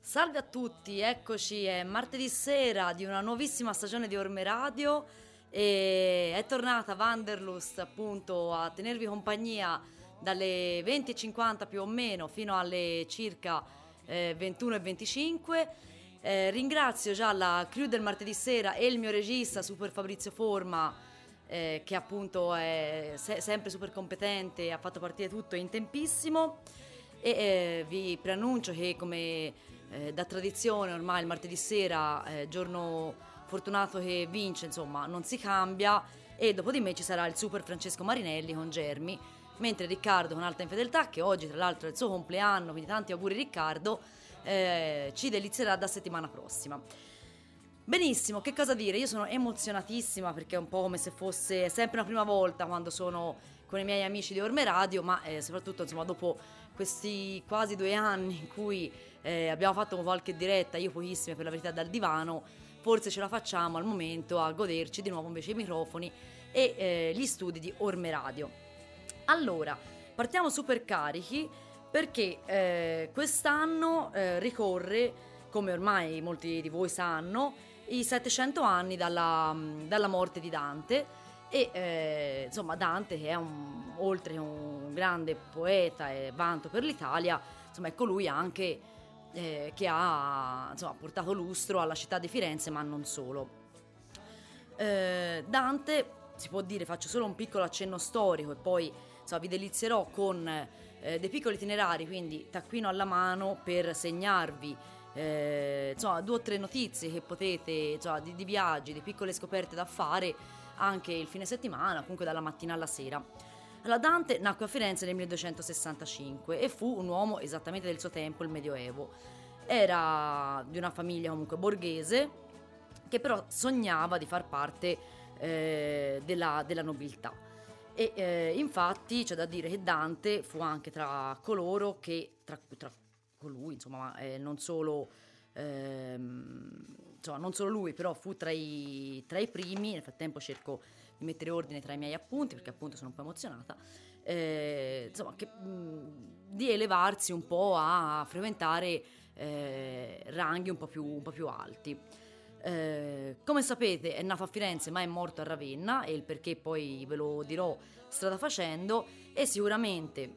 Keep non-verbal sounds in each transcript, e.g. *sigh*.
Salve a tutti, eccoci, è martedì sera di una nuovissima stagione di Orme Radio e è tornata Wanderlust appunto a tenervi compagnia dalle 20.50 più o meno fino alle circa eh, 21.25. Eh, ringrazio già la crew del martedì sera e il mio regista Super Fabrizio Forma eh, che appunto è se- sempre super competente, ha fatto partire tutto in tempissimo. E eh, vi preannuncio che come eh, da tradizione ormai il martedì sera, eh, giorno fortunato che vince, insomma, non si cambia. E dopo di me ci sarà il super Francesco Marinelli con Germi, mentre Riccardo con alta infedeltà, che oggi tra l'altro è il suo compleanno, quindi tanti auguri Riccardo, eh, ci delizierà da settimana prossima. Benissimo, che cosa dire? Io sono emozionatissima perché è un po' come se fosse sempre la prima volta quando sono con i miei amici di Orme Radio, ma eh, soprattutto insomma dopo questi quasi due anni in cui eh, abbiamo fatto qualche diretta, io pochissime per la verità dal divano, forse ce la facciamo al momento a goderci di nuovo invece i microfoni e eh, gli studi di Orme Radio. Allora, partiamo super carichi perché eh, quest'anno eh, ricorre, come ormai molti di voi sanno, i 700 anni dalla, dalla morte di Dante e eh, insomma Dante che è un, oltre che un grande poeta e vanto per l'Italia, insomma è colui anche eh, che ha insomma, portato lustro alla città di Firenze ma non solo. Eh, Dante, si può dire, faccio solo un piccolo accenno storico e poi insomma, vi delizierò con eh, dei piccoli itinerari, quindi taccuino alla mano per segnarvi eh, insomma, due o tre notizie che potete, insomma, di, di viaggi, di piccole scoperte da fare anche il fine settimana, comunque dalla mattina alla sera. Allora, Dante nacque a Firenze nel 1265 e fu un uomo esattamente del suo tempo, il Medioevo. Era di una famiglia comunque borghese che però sognava di far parte eh, della, della nobiltà. E eh, infatti c'è da dire che Dante fu anche tra coloro che, tra, tra colui, insomma, eh, non solo ehm, insomma, non solo lui, però fu tra i, tra i, primi, nel frattempo cerco di mettere ordine tra i miei appunti perché appunto sono un po' emozionata, eh, insomma, che, mh, di elevarsi un po' a frequentare eh, ranghi un po' più, un po più alti. Eh, come sapete è nato a Firenze ma è morto a Ravenna e il perché poi ve lo dirò strada facendo. E sicuramente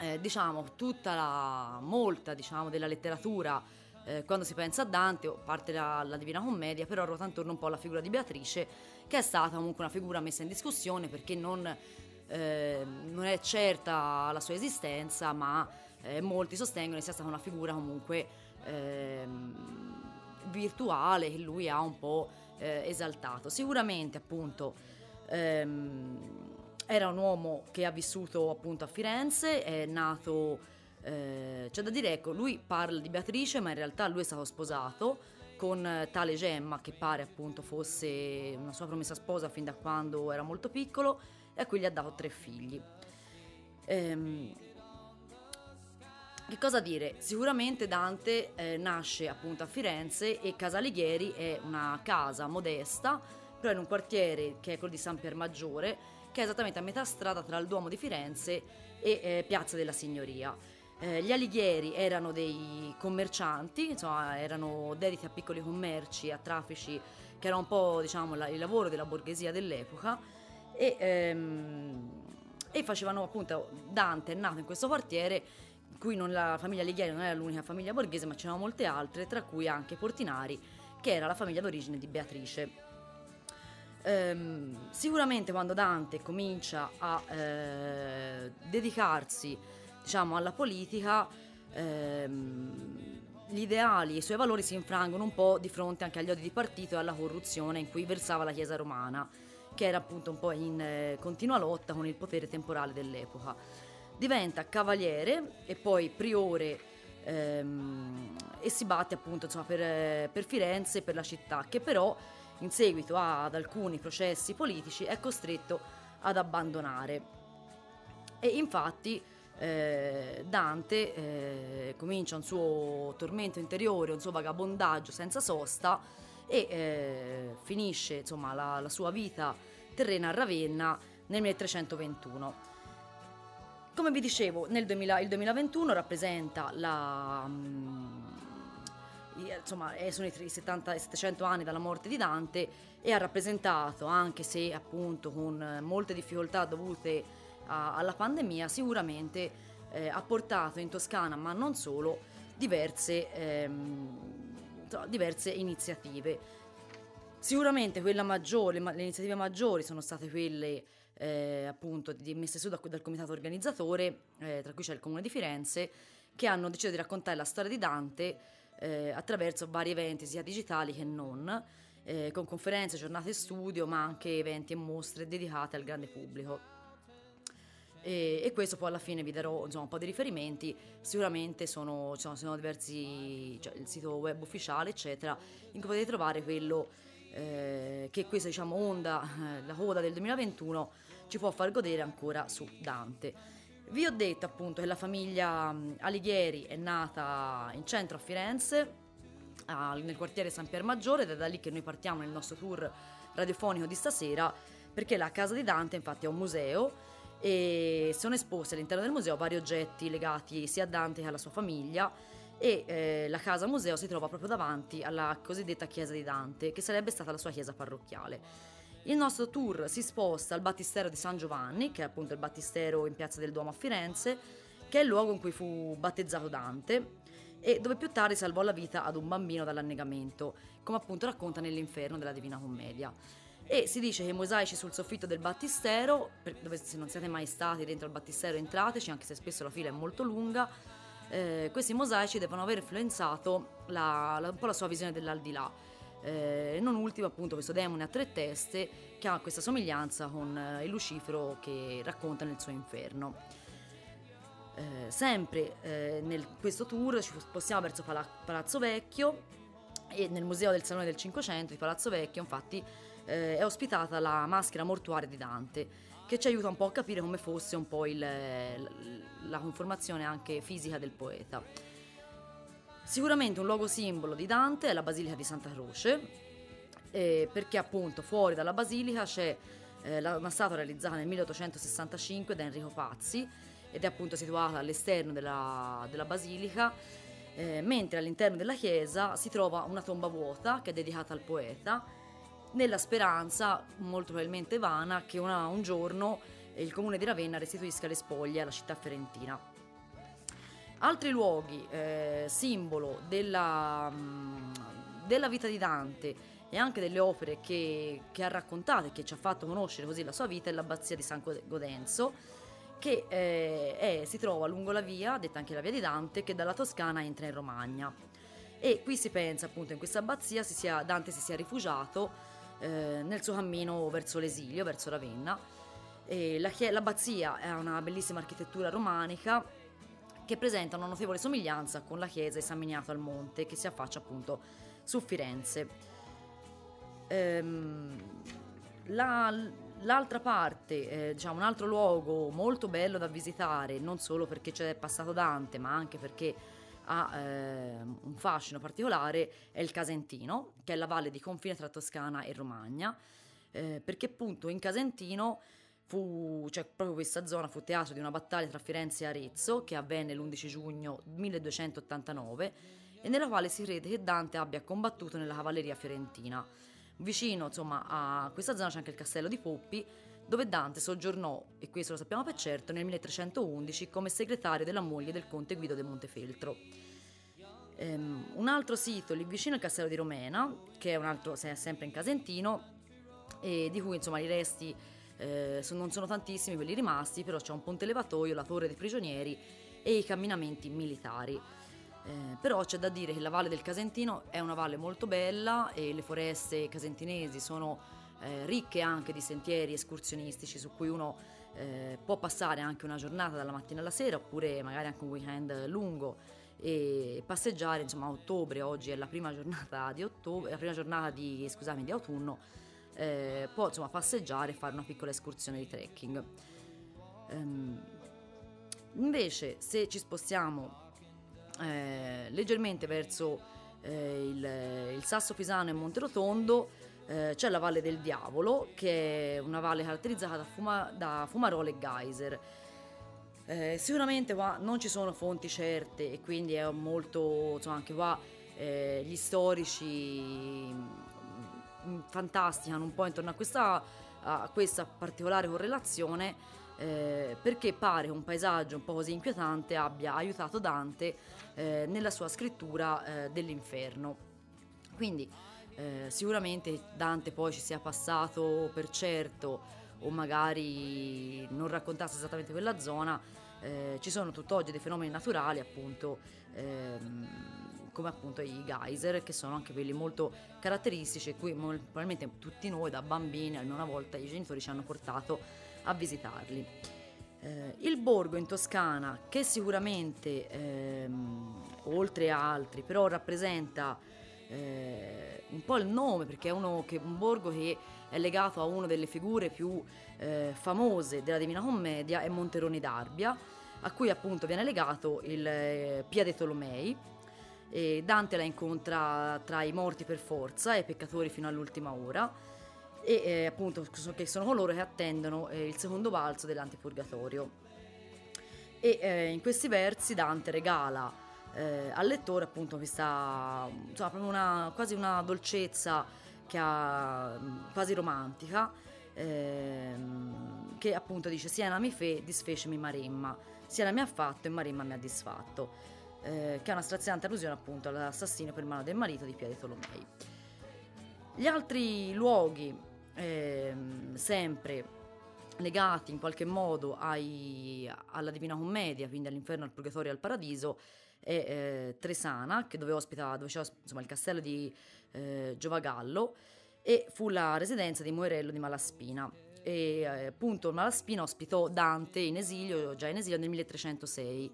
eh, diciamo tutta la molta diciamo della letteratura eh, quando si pensa a Dante parte la, la Divina Commedia però ruota intorno un po' alla figura di Beatrice che è stata comunque una figura messa in discussione perché non, eh, non è certa la sua esistenza ma eh, molti sostengono che sia stata una figura comunque ehm, virtuale che lui ha un po' eh, esaltato sicuramente appunto ehm, era un uomo che ha vissuto appunto a Firenze, è nato, eh, c'è da dire, ecco, lui parla di Beatrice, ma in realtà lui è stato sposato con tale Gemma, che pare appunto fosse una sua promessa sposa fin da quando era molto piccolo, e a cui gli ha dato tre figli. Ehm, che cosa dire? Sicuramente Dante eh, nasce appunto a Firenze e Casa Alighieri è una casa modesta, però in un quartiere che è quello di San Piermaggiore, che è esattamente a metà strada tra il Duomo di Firenze e eh, Piazza della Signoria. Eh, gli Alighieri erano dei commercianti, insomma, erano dediti a piccoli commerci, a traffici, che era un po' diciamo, la, il lavoro della borghesia dell'epoca. E, ehm, e facevano appunto Dante è nato in questo quartiere cui la famiglia Alighieri non era l'unica famiglia borghese ma c'erano molte altre tra cui anche Portinari che era la famiglia d'origine di Beatrice ehm, sicuramente quando Dante comincia a eh, dedicarsi diciamo alla politica ehm, gli ideali e i suoi valori si infrangono un po' di fronte anche agli odi di partito e alla corruzione in cui versava la Chiesa romana, che era appunto un po' in eh, continua lotta con il potere temporale dell'epoca. Diventa cavaliere e poi priore ehm, e si batte appunto insomma, per, per Firenze e per la città, che però in seguito ad alcuni processi politici è costretto ad abbandonare. E infatti eh, Dante eh, comincia un suo tormento interiore, un suo vagabondaggio senza sosta e eh, finisce insomma, la, la, sua vita terrena a Ravenna nel 1321. Come vi dicevo, nel 2000, il 2021 rappresenta la... Mm, insomma, sono i 70, 700 anni dalla morte di Dante e ha rappresentato, anche se appunto con molte difficoltà dovute a, alla pandemia, sicuramente eh, ha portato in Toscana, ma non solo, diverse, ehm, diverse iniziative. Sicuramente maggiore, le iniziative maggiori sono state quelle eh, appunto messe su da, dal comitato organizzatore, eh, tra cui c'è il Comune di Firenze, che hanno deciso di raccontare la storia di Dante eh, attraverso vari eventi, sia digitali che non, eh, con conferenze, giornate studio, ma anche eventi e mostre dedicate al grande pubblico. E, e, questo poi alla fine vi darò insomma, un po' di riferimenti, sicuramente sono, sono, sono diversi, cioè il sito web ufficiale eccetera, in cui potete trovare quello eh, che questa diciamo onda, eh, la coda del 2021 ci può far godere ancora su Dante. Vi ho detto appunto che la famiglia Alighieri è nata in centro a Firenze, nel quartiere San Pier Maggiore ed è da lì che noi partiamo nel nostro tour radiofonico di stasera perché la casa di Dante infatti è un museo e sono esposti all'interno del museo vari oggetti legati sia a Dante che alla sua famiglia e eh, la casa museo si trova proprio davanti alla cosiddetta chiesa di Dante, che sarebbe stata la sua chiesa parrocchiale. Il nostro tour si sposta al battistero di San Giovanni, che è appunto il battistero in piazza del Duomo a Firenze, che è il luogo in cui fu battezzato Dante e dove più tardi salvò la vita ad un bambino dall'annegamento, come appunto racconta nell'inferno della Divina Commedia. E si dice che i mosaici sul soffitto del battistero, dove se non siete mai stati dentro il battistero entrateci, anche se spesso la fila è molto lunga, eh, questi mosaici devono aver influenzato la, la, un po' la sua visione dell'aldilà. Eh, non ultimo appunto questo demone a tre teste che ha questa somiglianza con eh, il Lucifero che racconta nel suo inferno. Eh, sempre eh, nel questo tour ci spostiamo verso Pala- Palazzo Vecchio e nel museo del Salone del Cinquecento di Palazzo Vecchio infatti eh, è ospitata la maschera mortuaria di Dante, che ci aiuta un po' a capire come fosse un po' il, la conformazione anche fisica del poeta. Sicuramente un luogo simbolo di Dante è la Basilica di Santa Croce, eh, perché appunto fuori dalla basilica c'è eh, una statua realizzata nel 1865 da Enrico Pazzi ed è appunto situata all'esterno della, della basilica, eh, mentre all'interno della chiesa si trova una tomba vuota che è dedicata al poeta nella speranza, molto probabilmente vana, che una, un giorno il comune di Ravenna restituisca le spoglie alla città fiorentina. Altri luoghi, eh, simbolo della, mm, della, vita di Dante e anche delle opere che, che ha raccontato e che ci ha fatto conoscere così la sua vita, è l'abbazia di San Godenzo, che eh, è, si trova lungo la via, detta anche la via di Dante, che dalla Toscana entra in Romagna. E qui si pensa appunto in questa abbazia si sia, Dante si sia rifugiato eh, nel suo cammino verso l'esilio, verso Ravenna. E la chie- l'abbazia è una bellissima architettura romanica che presenta una notevole somiglianza con la chiesa di San Miniato al Monte che si affaccia appunto su Firenze. Ehm, la, l'altra parte, eh, diciamo un altro luogo molto bello da visitare, non solo perché c'è passato Dante, ma anche perché ha eh, un fascino particolare è il Casentino, che è la valle di confine tra Toscana e Romagna, eh, perché appunto in Casentino fu, cioè proprio questa zona fu teatro di una battaglia tra Firenze e Arezzo che avvenne l'11 giugno 1289 e nella quale si crede che Dante abbia combattuto nella cavalleria fiorentina. Vicino insomma a questa zona c'è anche il castello di Poppi dove Dante soggiornò, e questo lo sappiamo per certo, nel 1311 come segretario della moglie del conte Guido del Montefeltro. Um, un altro sito lì vicino è il castello di Romena, che è un altro, sempre in Casentino, e di cui insomma i resti eh, non sono tantissimi quelli rimasti, però c'è un ponte levatoio, la torre dei prigionieri e i camminamenti militari. Eh, però c'è da dire che la Valle del Casentino è una valle molto bella e le foreste casentinesi sono eh, ricche anche di sentieri escursionistici su cui uno eh, può passare anche una giornata dalla mattina alla sera oppure magari anche un weekend lungo e passeggiare insomma a ottobre oggi è la prima giornata di ottobre la prima giornata di, scusami, di autunno eh, può insomma passeggiare e fare una piccola escursione di trekking. Um, invece se ci spostiamo eh, leggermente verso eh, il, il, Sasso Pisano e Monterotondo eh, c'è la Valle del Diavolo, che è una valle caratterizzata da, fuma, da fumarole e geyser. Eh, sicuramente qua non ci sono fonti certe e quindi è molto, insomma, anche qua eh, gli storici mm, fantasticano un po' intorno a questa, a questa particolare correlazione eh, perché pare che un paesaggio un po' così inquietante abbia aiutato Dante eh, nella sua scrittura eh, dell'inferno. Quindi eh, sicuramente Dante poi ci sia passato per certo o magari non raccontasse esattamente quella zona, eh, ci sono tutt'oggi dei fenomeni naturali appunto ehm, come appunto i geyser che sono anche quelli molto caratteristici e cui probabilmente tutti noi da bambini almeno una volta i genitori ci hanno portato a visitarli. Eh, il borgo in Toscana che sicuramente ehm, oltre a altri però rappresenta eh, un po' il nome perché è che, un borgo che è legato a una delle figure più eh, famose della Divina Commedia è Monteroni d'Arbia a cui appunto viene legato il eh, Pia dei Tolomei e Dante la incontra tra i morti per forza e i peccatori fino all'ultima ora e eh, appunto che sono coloro che attendono eh, il secondo balzo dell'antipurgatorio. E eh, in questi versi Dante regala eh, al lettore appunto questa insomma, proprio una, quasi una dolcezza che ha, quasi romantica ehm, che appunto dice Siena mi fe, disfecemi Maremma Siena mi ha fatto e Maremma mi ha disfatto eh, che è una straziante allusione appunto all'assassino per mano del marito di Piede Tolomei gli altri luoghi ehm, sempre legati in qualche modo ai, alla Divina Commedia, quindi all'inferno, al purgatorio e al paradiso, è eh, Tresana, dove, ospita, dove c'è insomma, il castello di eh, Giovagallo, e fu la residenza di Moerello di Malaspina. E eh, appunto Malaspina ospitò Dante in esilio, già in esilio nel 1306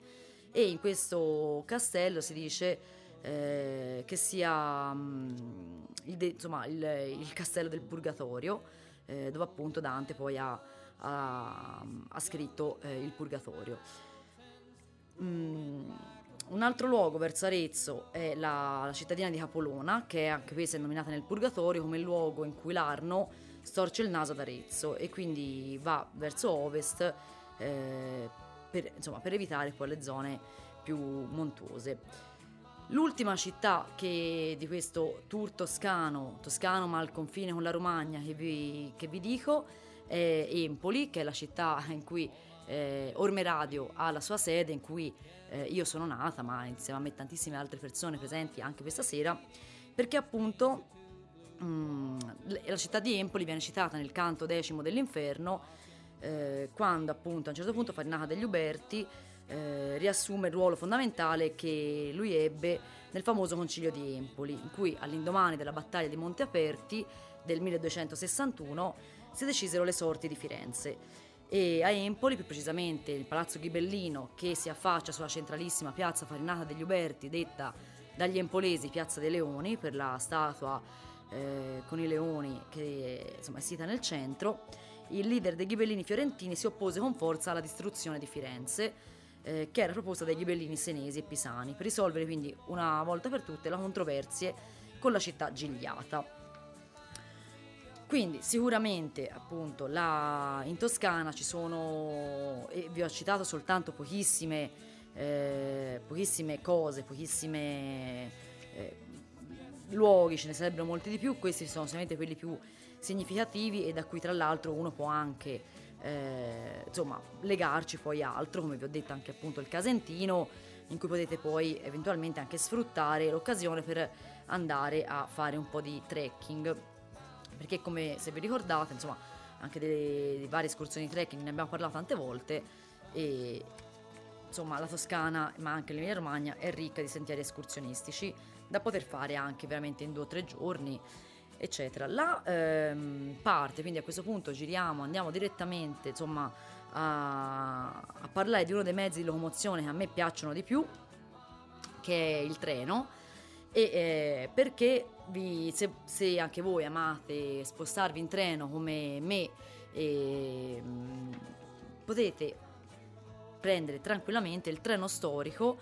e in questo castello si dice eh, che sia mh, il, de, insomma, il, il, castello del Purgatorio, eh, dove appunto Dante poi ha, ha, ha scritto eh, il Purgatorio. Mm, un altro luogo verso Arezzo è la, la, cittadina di Capolona, che anche questa è nominata nel Purgatorio come il luogo in cui l'Arno storce il naso ad Arezzo e quindi va verso ovest eh, per, insomma, per evitare poi le zone più montuose. L'ultima città che, di questo tour toscano, toscano ma al confine con la Romagna, che vi, che vi dico, è Empoli, che è la città in cui eh, Orme Radio ha la sua sede, in cui eh, io sono nata, ma insieme a me tantissime altre persone presenti anche questa sera, perché appunto mh, mm, la città di Empoli viene citata nel canto decimo dell'inferno, eh, quando appunto a un certo punto Farinata degli Uberti eh, riassume il ruolo fondamentale che lui ebbe nel famoso concilio di Empoli, in cui all'indomani della battaglia di Monte Aperti del 1261 si decisero le sorti di Firenze e a Empoli, più precisamente il Palazzo Ghibellino che si affaccia sulla centralissima piazza Farinata degli Uberti, detta dagli empolesi Piazza dei Leoni per la statua eh, con i leoni che insomma, è sita nel centro, il leader dei ghibellini fiorentini si oppose con forza alla distruzione di Firenze, eh, che era proposta dai ghibellini senesi e pisani, per risolvere quindi una volta per tutte la controversia con la città gigliata. Quindi sicuramente appunto là in Toscana ci sono, e vi ho citato soltanto pochissime, eh, pochissime cose, pochissime eh, luoghi, ce ne sarebbero molti di più, questi sono solamente quelli più significativi e da cui tra l'altro uno può anche eh, insomma legarci poi altro, come vi ho detto anche appunto il Casentino, in cui potete poi eventualmente anche sfruttare l'occasione per andare a fare un po' di trekking perché come se vi ricordate, insomma, anche delle, varie escursioni trekking ne abbiamo parlato tante volte e insomma la Toscana, ma anche l'Emilia Romagna, è ricca di sentieri escursionistici da poter fare anche veramente in due o tre giorni, eccetera. La ehm, parte, quindi a questo punto giriamo, andiamo direttamente, insomma, a, a parlare di uno dei mezzi di locomozione che a me piacciono di più, che è il treno. E eh, perché vi, se, se, anche voi amate spostarvi in treno come me, eh, potete prendere tranquillamente il treno storico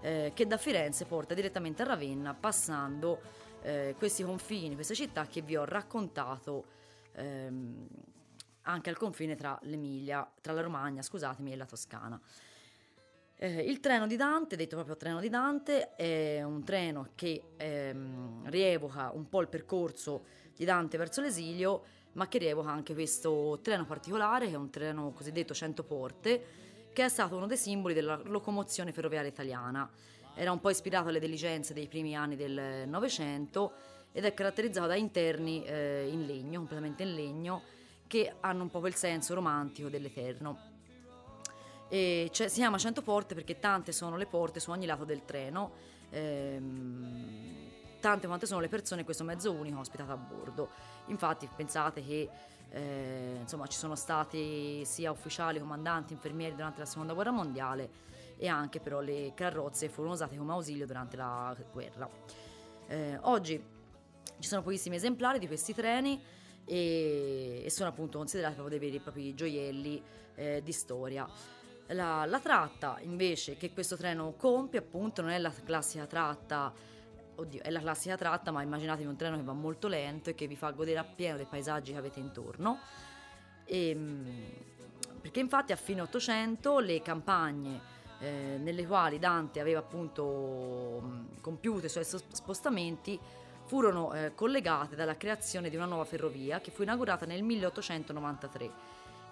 eh, che da Firenze porta direttamente a Ravenna passando eh, questi confini, queste città che vi ho raccontato ehm, anche al confine tra l'Emilia, tra la Romagna, scusatemi, e la Toscana. Eh, il treno di Dante, detto proprio treno di Dante, è un treno che ehm, rievoca un po' il percorso di Dante verso l'esilio, ma che rievoca anche questo treno particolare, che è un treno cosiddetto 100 porte, che è stato uno dei simboli della locomozione ferroviaria italiana. Era un po' ispirato alle diligenze dei primi anni del Novecento ed è caratterizzato da interni eh, in legno, completamente in legno, che hanno un po' quel senso romantico dell'Eterno. E cioè, si chiama 100 porte perché tante sono le porte su ogni lato del treno, ehm, tante quante sono le persone in questo mezzo unico ospitato a bordo. Infatti pensate che eh, insomma, ci sono stati sia ufficiali, comandanti, infermieri durante la seconda guerra mondiale e anche però le carrozze furono usate come ausilio durante la guerra. Eh, oggi ci sono pochissimi esemplari di questi treni e, e sono appunto considerati proprio dei veri e propri gioielli eh, di storia. La, la, tratta invece che questo treno compie appunto non è la classica tratta oddio, è la classica tratta, ma immaginatevi un treno che va molto lento e che vi fa godere appieno dei paesaggi che avete intorno. E, ehm, perché infatti a fine 800 le campagne eh, nelle quali Dante aveva appunto compiuto i suoi spostamenti furono eh, collegate dalla creazione di una nuova ferrovia che fu inaugurata nel 1893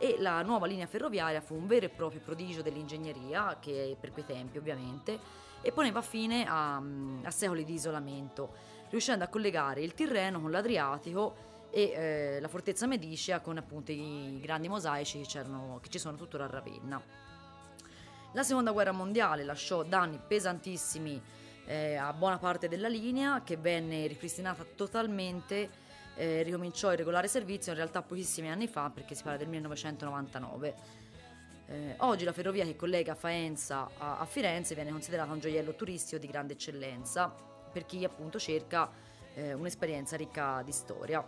e la nuova linea ferroviaria fu un vero e proprio prodigio dell'ingegneria, che per quei tempi ovviamente, e poneva fine a, mm, a secoli di isolamento, riuscendo a collegare il Tirreno con l'Adriatico e eh, la fortezza Medicia con appunto i grandi mosaici che, che ci sono tuttora a Ravenna. La seconda guerra mondiale lasciò danni pesantissimi eh, a buona parte della linea che venne ripristinata totalmente, eh, ricominciò il regolare servizio in realtà pochissimi anni fa perché si parla del 1999. Eh, oggi la ferrovia che collega Faenza a, a, Firenze viene considerata un gioiello turistico di grande eccellenza per chi appunto cerca eh, un'esperienza ricca di storia.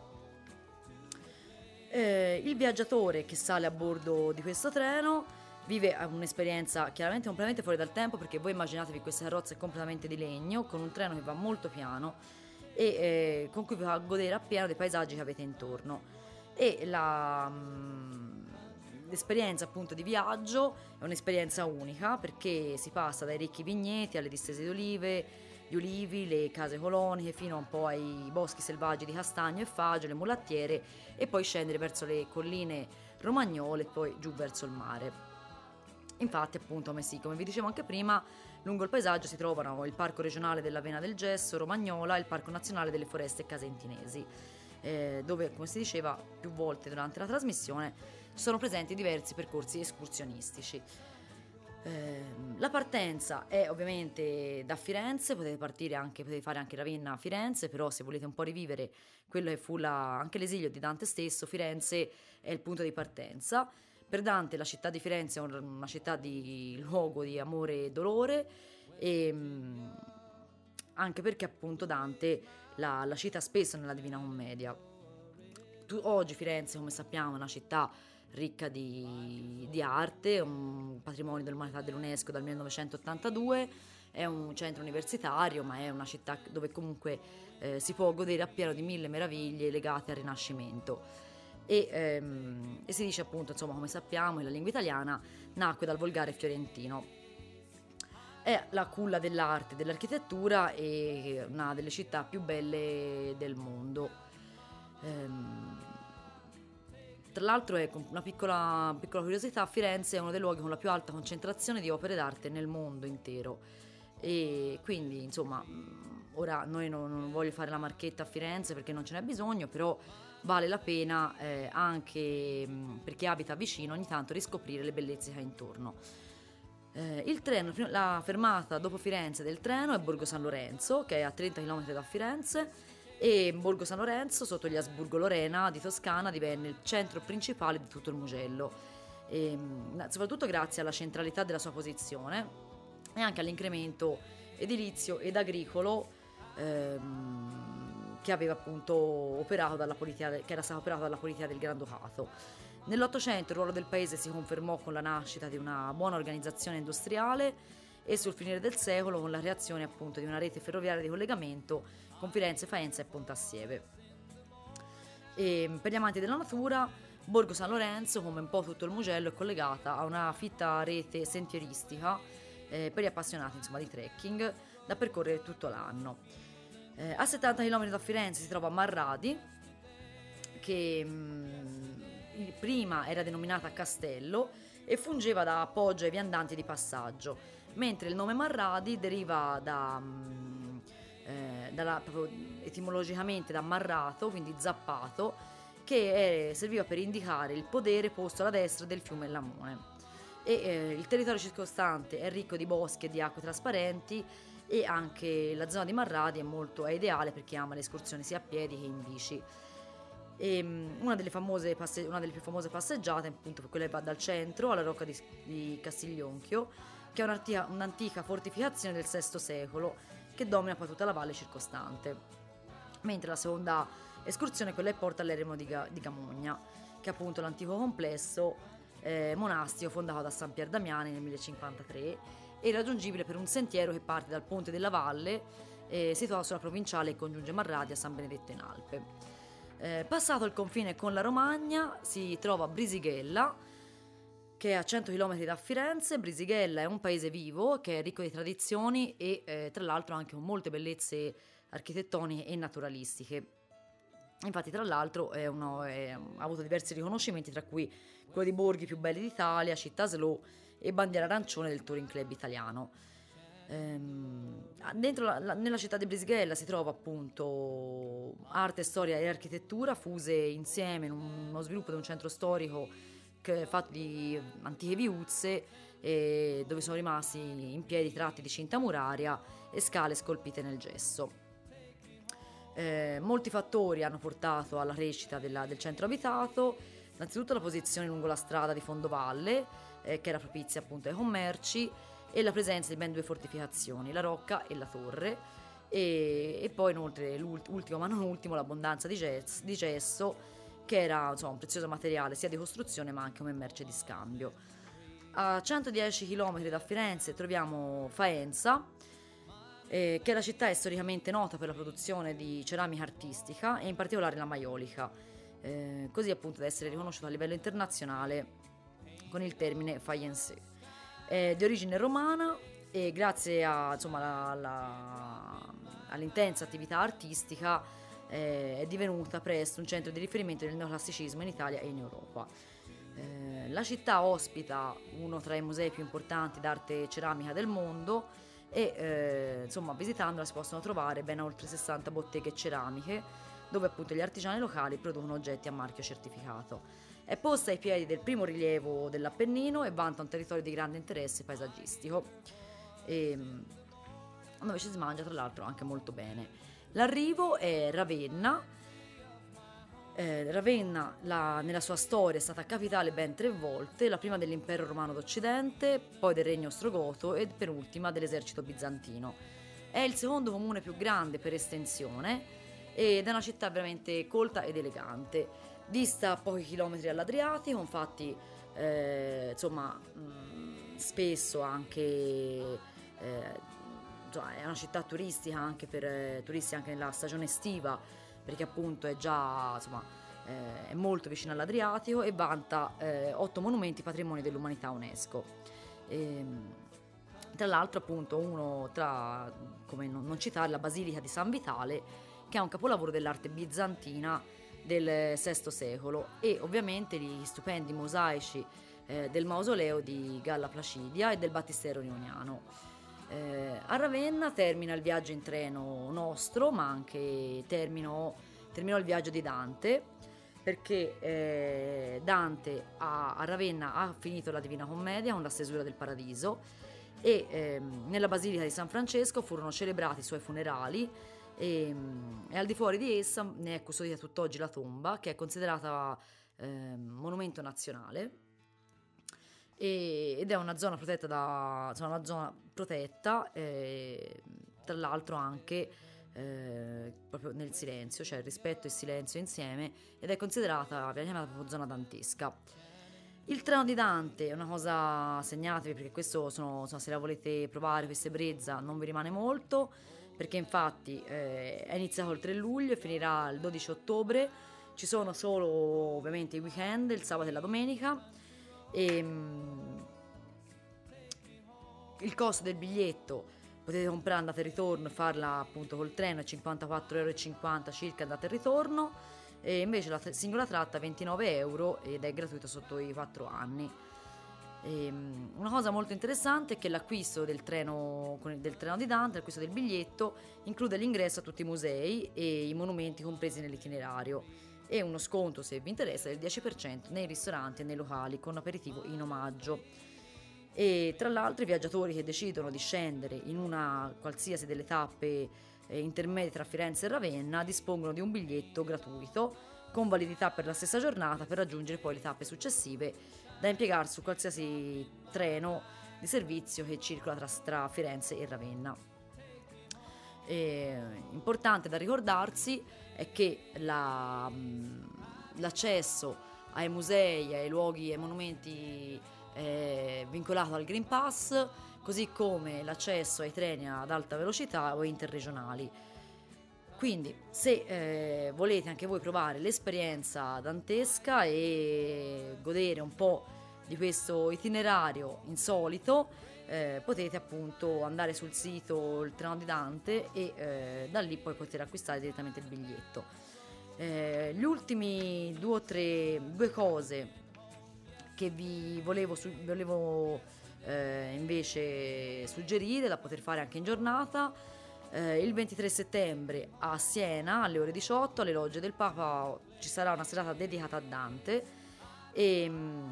Eh, il viaggiatore che sale a bordo di questo treno vive un'esperienza chiaramente completamente fuori dal tempo perché voi immaginatevi queste carrozze completamente di legno con un treno che va molto piano e eh, con cui vi fa godere appieno dei paesaggi che avete intorno e la... Mm, l'esperienza appunto di viaggio è un'esperienza unica perché si passa dai ricchi vigneti alle distese di olive, gli ulivi, le case coloniche fino un po' ai boschi selvaggi di castagno e faggio, le mulattiere e poi scendere verso le colline romagnole e poi giù verso il mare. Infatti, appunto, come, sì, come vi dicevo anche prima, lungo il paesaggio si trovano il Parco regionale della Vena del Gesso, Romagnola e il Parco nazionale delle foreste casentinesi, eh, dove, come si diceva più volte durante la trasmissione, sono presenti diversi percorsi escursionistici. Eh, la partenza è ovviamente da Firenze, potete anche, potete fare anche Ravenna a Firenze, però se volete un po' rivivere quello che fu la, anche l'esilio di Dante stesso, Firenze è il punto di partenza. Per Dante la città di Firenze è una città di luogo di amore e dolore, e, ehm, anche perché appunto Dante la, la cita spesso nella Divina Commedia. Tu, oggi Firenze, come sappiamo, è una città ricca di, di arte, un patrimonio dell'umanità dell'UNESCO dal 1982, è un centro universitario, ma è una città dove comunque eh, si può godere appieno di mille meraviglie legate al Rinascimento. E, ehm, e, si dice appunto, insomma, come sappiamo, che la lingua italiana nacque dal volgare fiorentino. È la culla dell'arte dell'architettura e una delle città più belle del mondo. Ehm, tra l'altro, è una piccola, piccola curiosità, Firenze è uno dei luoghi con la più alta concentrazione di opere d'arte nel mondo intero. E quindi, insomma, ora noi non, non voglio fare la marchetta a Firenze perché non ce n'è bisogno, però vale la pena eh, anche per chi abita vicino ogni tanto riscoprire le bellezze che ha intorno. Eh, treno, la fermata dopo Firenze del treno è Borgo San Lorenzo, che è a 30 km da Firenze, e Borgo San Lorenzo, sotto gli Asburgo Lorena di Toscana, divenne il centro principale di tutto il Mugello. E, ehm, soprattutto grazie alla centralità della sua posizione e anche all'incremento edilizio ed agricolo ehm, che aveva appunto operato dalla politica, che era stato operato dalla politica del Granducato. Nell'Ottocento il ruolo del paese si confermò con la nascita di una buona organizzazione industriale e sul finire del secolo con la creazione appunto di una rete ferroviaria di collegamento con Firenze, Faenza e Pontassieve. E per gli amanti della natura, Borgo San Lorenzo, come un po' tutto il Mugello, è collegata a una fitta rete sentieristica eh, per gli appassionati insomma, di trekking da percorrere tutto l'anno. Eh, a 70 km da Firenze si trova Marradi, che mh, mm, prima era denominata Castello e fungeva da appoggio ai viandanti di passaggio, mentre il nome Marradi deriva da, mm, eh, dalla, etimologicamente da marrato, quindi zappato, che è, serviva per indicare il podere posto alla destra del fiume Lamone. E, eh, il territorio circostante è ricco di boschi e di acque trasparenti e anche la zona di Marradi è molto è ideale per chi ama le escursioni sia a piedi che in bici. E, um, una, delle passe- una, delle più famose passeggiate appunto quella che va dal centro alla rocca di, di Castiglionchio, che è un'antica, un'antica fortificazione del VI secolo che domina poi tutta la valle circostante. Mentre la seconda escursione è quella che porta all'eremo di, Ga- di Gamogna, che è appunto l'antico complesso eh, monastico fondato da San Pier Damiani nel 1053 e raggiungibile per un sentiero che parte dal ponte della valle eh, situato sulla provinciale e congiunge Marradi a San Benedetto in Alpe. Eh, passato il confine con la Romagna si trova Brisighella, che è a 100 km da Firenze. Brisighella è un paese vivo che è ricco di tradizioni e eh, tra l'altro anche con molte bellezze architettoniche e naturalistiche. Infatti, tra l'altro, è uno, è, ha avuto diversi riconoscimenti, tra cui quello di borghi più belli d'Italia, città slow e bandiera arancione del Touring Club italiano. Ehm, la, la, nella città di Brisghella si trova appunto arte, storia e architettura fuse insieme in uno sviluppo di un centro storico che, fatto di antiche viuzze eh, dove sono rimasti in piedi tratti di cinta muraria e scale scolpite nel gesso. Eh, molti fattori hanno portato alla crescita della, del centro abitato, innanzitutto la posizione lungo la strada di fondovalle, eh, che era propizia appunto ai commerci, e la presenza di ben due fortificazioni, la Rocca e la Torre, e, e poi inoltre l'ultimo ma non ultimo l'abbondanza di, gess, di gesso che era insomma, un prezioso materiale sia di costruzione ma anche come merce di scambio. A 110 km da Firenze troviamo Faenza, eh, che la città è storicamente nota per la produzione di ceramica artistica e in particolare la maiolica, eh, così appunto da essere riconosciuta a livello internazionale con il termine Faiense è di origine romana e grazie a, insomma, la, la, all'intensa attività artistica eh, è divenuta presto un centro di riferimento del neoclassicismo in Italia e in Europa. Eh, la città ospita uno tra i musei più importanti d'arte ceramica del mondo e eh, insomma visitandola si possono trovare ben oltre 60 botteghe ceramiche dove appunto gli artigiani locali producono oggetti a marchio certificato. È posta ai piedi del primo rilievo dell'Appennino e vanta un territorio di grande interesse paesaggistico, e, dove ci si mangia tra l'altro anche molto bene. L'arrivo è Ravenna. Eh, Ravenna la, nella sua storia è stata capitale ben tre volte, la prima dell'impero romano d'Occidente, poi del regno ostrogoto e per ultima dell'esercito bizantino. È il secondo comune più grande per estensione ed è una città veramente colta ed elegante dista pochi chilometri all'Adriatico, infatti eh, insomma mh, mm, spesso anche eh, insomma, è una città turistica anche per eh, turisti anche nella stagione estiva perché appunto è già insomma eh, è molto vicino all'Adriatico e vanta eh, otto monumenti patrimonio dell'umanità UNESCO. E, ehm, tra l'altro appunto uno tra come non, non citare la Basilica di San Vitale che è un capolavoro dell'arte bizantina del VI secolo e ovviamente gli stupendi mosaici eh, del mausoleo di Galla Placidia e del battistero rioniano. Eh, a Ravenna termina il viaggio in treno nostro, ma anche termino, terminò il viaggio di Dante, perché eh, Dante a, a, Ravenna ha finito la Divina Commedia con la stesura del Paradiso e ehm, nella Basilica di San Francesco furono celebrati i suoi funerali e, ehm, e al di fuori di essa ne è custodita tutt'oggi la tomba che è considerata eh, monumento nazionale e, ed è una zona protetta da insomma, una zona protetta eh, tra l'altro anche eh, proprio nel silenzio, cioè rispetto e silenzio insieme ed è considerata, viene chiamata proprio zona dantesca. Il treno di Dante è una cosa segnatevi perché questo sono, insomma, se la volete provare questa brezza non vi rimane molto perché infatti eh, è iniziato il 3 luglio e finirà il 12 ottobre. Ci sono solo ovviamente i weekend, il sabato e la domenica. E, um, il costo del biglietto potete comprare andata e ritorno e farla appunto col treno a 54,50 euro circa andata e ritorno. E invece la singola tratta 29 euro ed è gratuita sotto i 4 anni. ehm, una cosa molto interessante è che l'acquisto del treno, del treno di Dante, l'acquisto del biglietto, include l'ingresso a tutti i musei e i monumenti compresi nell'itinerario. E uno sconto, se vi interessa, del 10% nei ristoranti e nei locali con aperitivo in omaggio. E tra l'altro i viaggiatori che decidono di scendere in una qualsiasi delle tappe eh, intermedie tra Firenze e Ravenna dispongono di un biglietto gratuito con validità per la stessa giornata per raggiungere poi le tappe successive da impiegare su qualsiasi treno di servizio che circola tra, tra Firenze e Ravenna. E, importante da ricordarsi è che la, l'accesso ai musei, ai luoghi, ai monumenti eh, vincolato al Green Pass, così come l'accesso ai treni ad alta velocità o interregionali. Quindi, se eh, volete anche voi provare l'esperienza dantesca e godere un po' di questo itinerario insolito, eh, potete appunto andare sul sito Il Treno di Dante e eh, da lì poi poter acquistare direttamente il biglietto. Eh, gli ultimi due o tre due cose che vi volevo, su, volevo eh, invece suggerire da poter fare anche in giornata. Eh, il 23 settembre a Siena alle ore 18 alle logge del Papa ci sarà una serata dedicata a Dante e mm,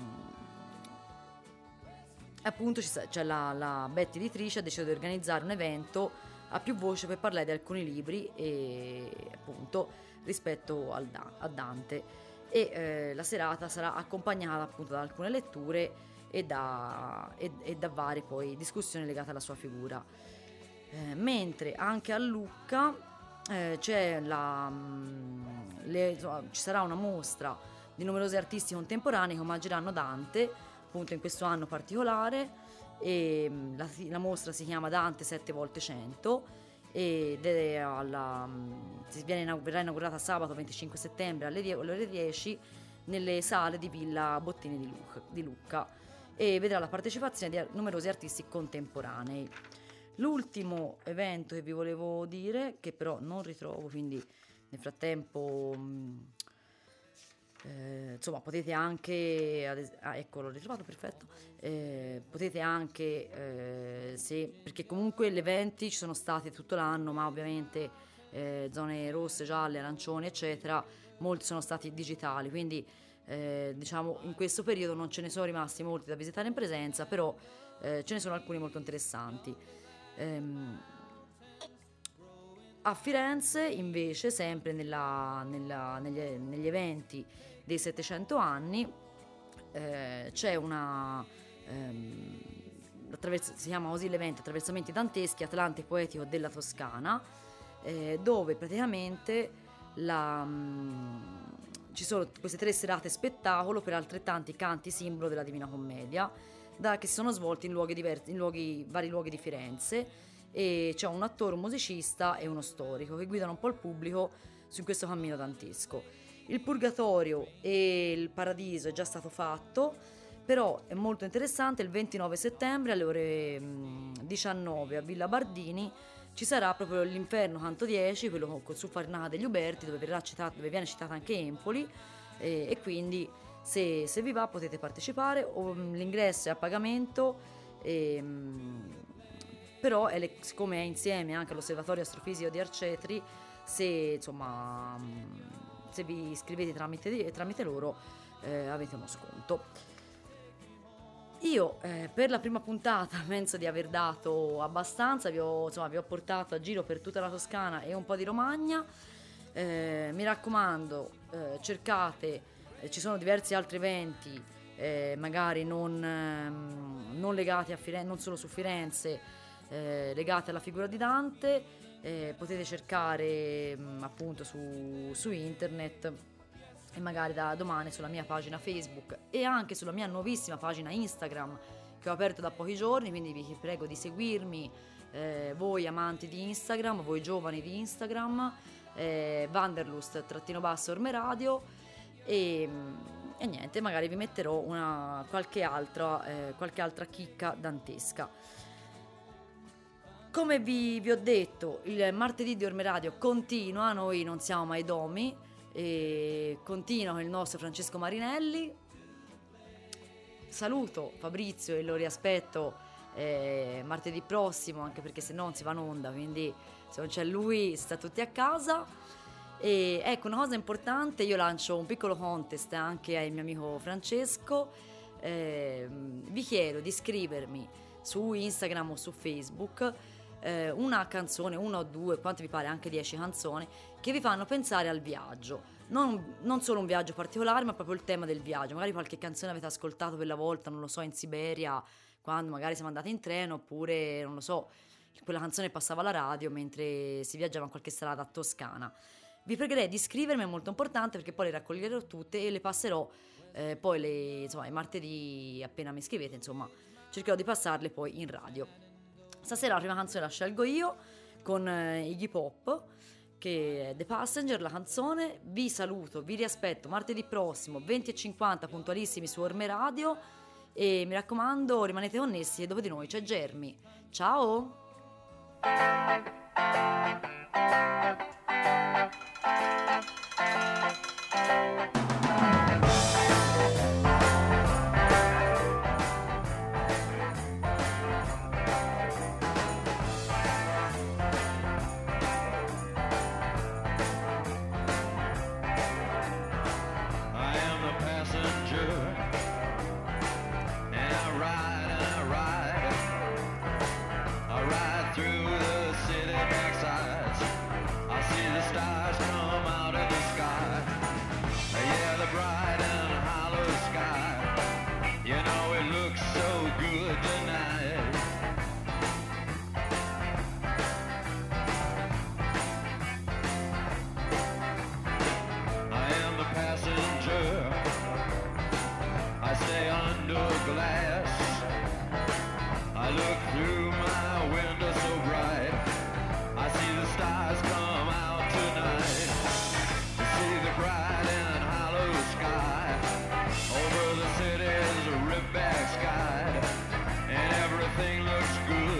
appunto c'è la, la Betty editrice ha deciso di organizzare un evento a più voce per parlare di alcuni libri e appunto rispetto al, a Dante e eh, la serata sarà accompagnata appunto da alcune letture e da, e, e da varie poi discussioni legate alla sua figura. Eh, mentre anche a Lucca eh, la, mm, le, ci sarà una mostra di numerosi artisti contemporanei che omaggeranno Dante, appunto in questo anno particolare, e mm, la, la mostra si chiama Dante 7 volte 100 ed è alla, viene, verrà inaugurata sabato 25 settembre alle ore 10 nelle sale di Villa Bottini di Lucca, di Lucca e vedrà la partecipazione di numerosi artisti contemporanei. L'ultimo evento che vi volevo dire, che però non ritrovo, quindi nel frattempo eh, insomma potete anche ah, ecco l'ho ritrovato perfetto. Eh, potete anche eh, se perché comunque gli eventi ci sono stati tutto l'anno ma ovviamente eh, zone rosse gialle arancioni eccetera molti sono stati digitali. Quindi eh, diciamo in questo periodo non ce ne sono rimasti molti da visitare in presenza però eh, ce ne sono alcuni molto interessanti. Ehm, a Firenze invece sempre nella, nella, negli, negli eventi dei 700 anni, eh, c'è una... Ehm, si chiama così l'evento Attraversamenti danteschi Atlante poetico della Toscana, eh, dove praticamente la, mh, mm, ci sono queste tre serate spettacolo per altrettanti canti simbolo della Divina Commedia, da, che sono svolti in, luoghi diversi, in luoghi, vari luoghi di Firenze e c'è un attore, un musicista e uno storico che guidano un po' il pubblico su questo cammino dantesco. Il purgatorio e il paradiso è già stato fatto, però è molto interessante, il 29 settembre alle ore 19 a Villa Bardini ci sarà proprio l'inferno canto 10, quello con su Farnata degli Uberti, dove, citato, dove, viene citata anche Empoli. E, e quindi se, se, vi va potete partecipare, o, l'ingresso è a pagamento, e, però è siccome è insieme anche all'osservatorio astrofisico di Arcetri, se insomma se vi iscrivete tramite, tramite loro eh, avete uno sconto. Io eh, per la prima puntata *laughs* penso di aver dato abbastanza, vi ho, insomma, vi ho, portato a giro per tutta la Toscana e un po' di Romagna. Eh, mi raccomando, eh, cercate, eh, ci sono diversi altri eventi, eh, magari non, ehm, non, legati a Firenze, non solo su Firenze, eh, legati alla figura di Dante. potete cercare mh, mm, appunto su, su internet e magari da domani sulla mia pagina Facebook e anche sulla mia nuovissima pagina Instagram che ho aperto da pochi giorni, quindi vi prego di seguirmi, eh, voi amanti di Instagram, voi giovani di Instagram, eh, Vanderlust trattino basso Orme Radio e, e, niente, magari vi metterò una, qualche, altra, eh, qualche altra chicca dantesca. Come vi, vi ho detto, il martedì di Orme Radio continua, noi non siamo mai domi, continua con il nostro Francesco Marinelli. Saluto Fabrizio e lo riaspetto eh, martedì prossimo, anche perché se no non si va in onda, quindi se non c'è lui sta tutti a casa. E ecco una cosa importante, io lancio un piccolo contest anche al mio amico Francesco. Eh, vi chiedo di iscrivermi su Instagram o su Facebook eh, una canzone, una o due, quanto vi pare, anche dieci canzoni, che vi fanno pensare al viaggio. Non, non, solo un viaggio particolare, ma proprio il tema del viaggio. Magari qualche canzone avete ascoltato per la volta, non lo so, in Siberia, quando magari siamo andati in treno, oppure, non lo so, quella canzone passava alla radio mentre si viaggiava in qualche strada Toscana. Vi pregherei di iscrivermi, è molto importante perché poi le raccoglierò tutte e le passerò eh, poi le, insomma, martedì appena mi iscrivete, insomma, cercherò di passarle poi in radio. Stasera la prima canzone la scelgo io con eh, Iggy Pop che è The Passenger, la canzone. Vi saluto, vi riaspetto martedì prossimo 20.50 puntualissimi su Orme Radio e mi raccomando rimanete connessi e dopo di noi c'è Germi. Ciao! everything looks good.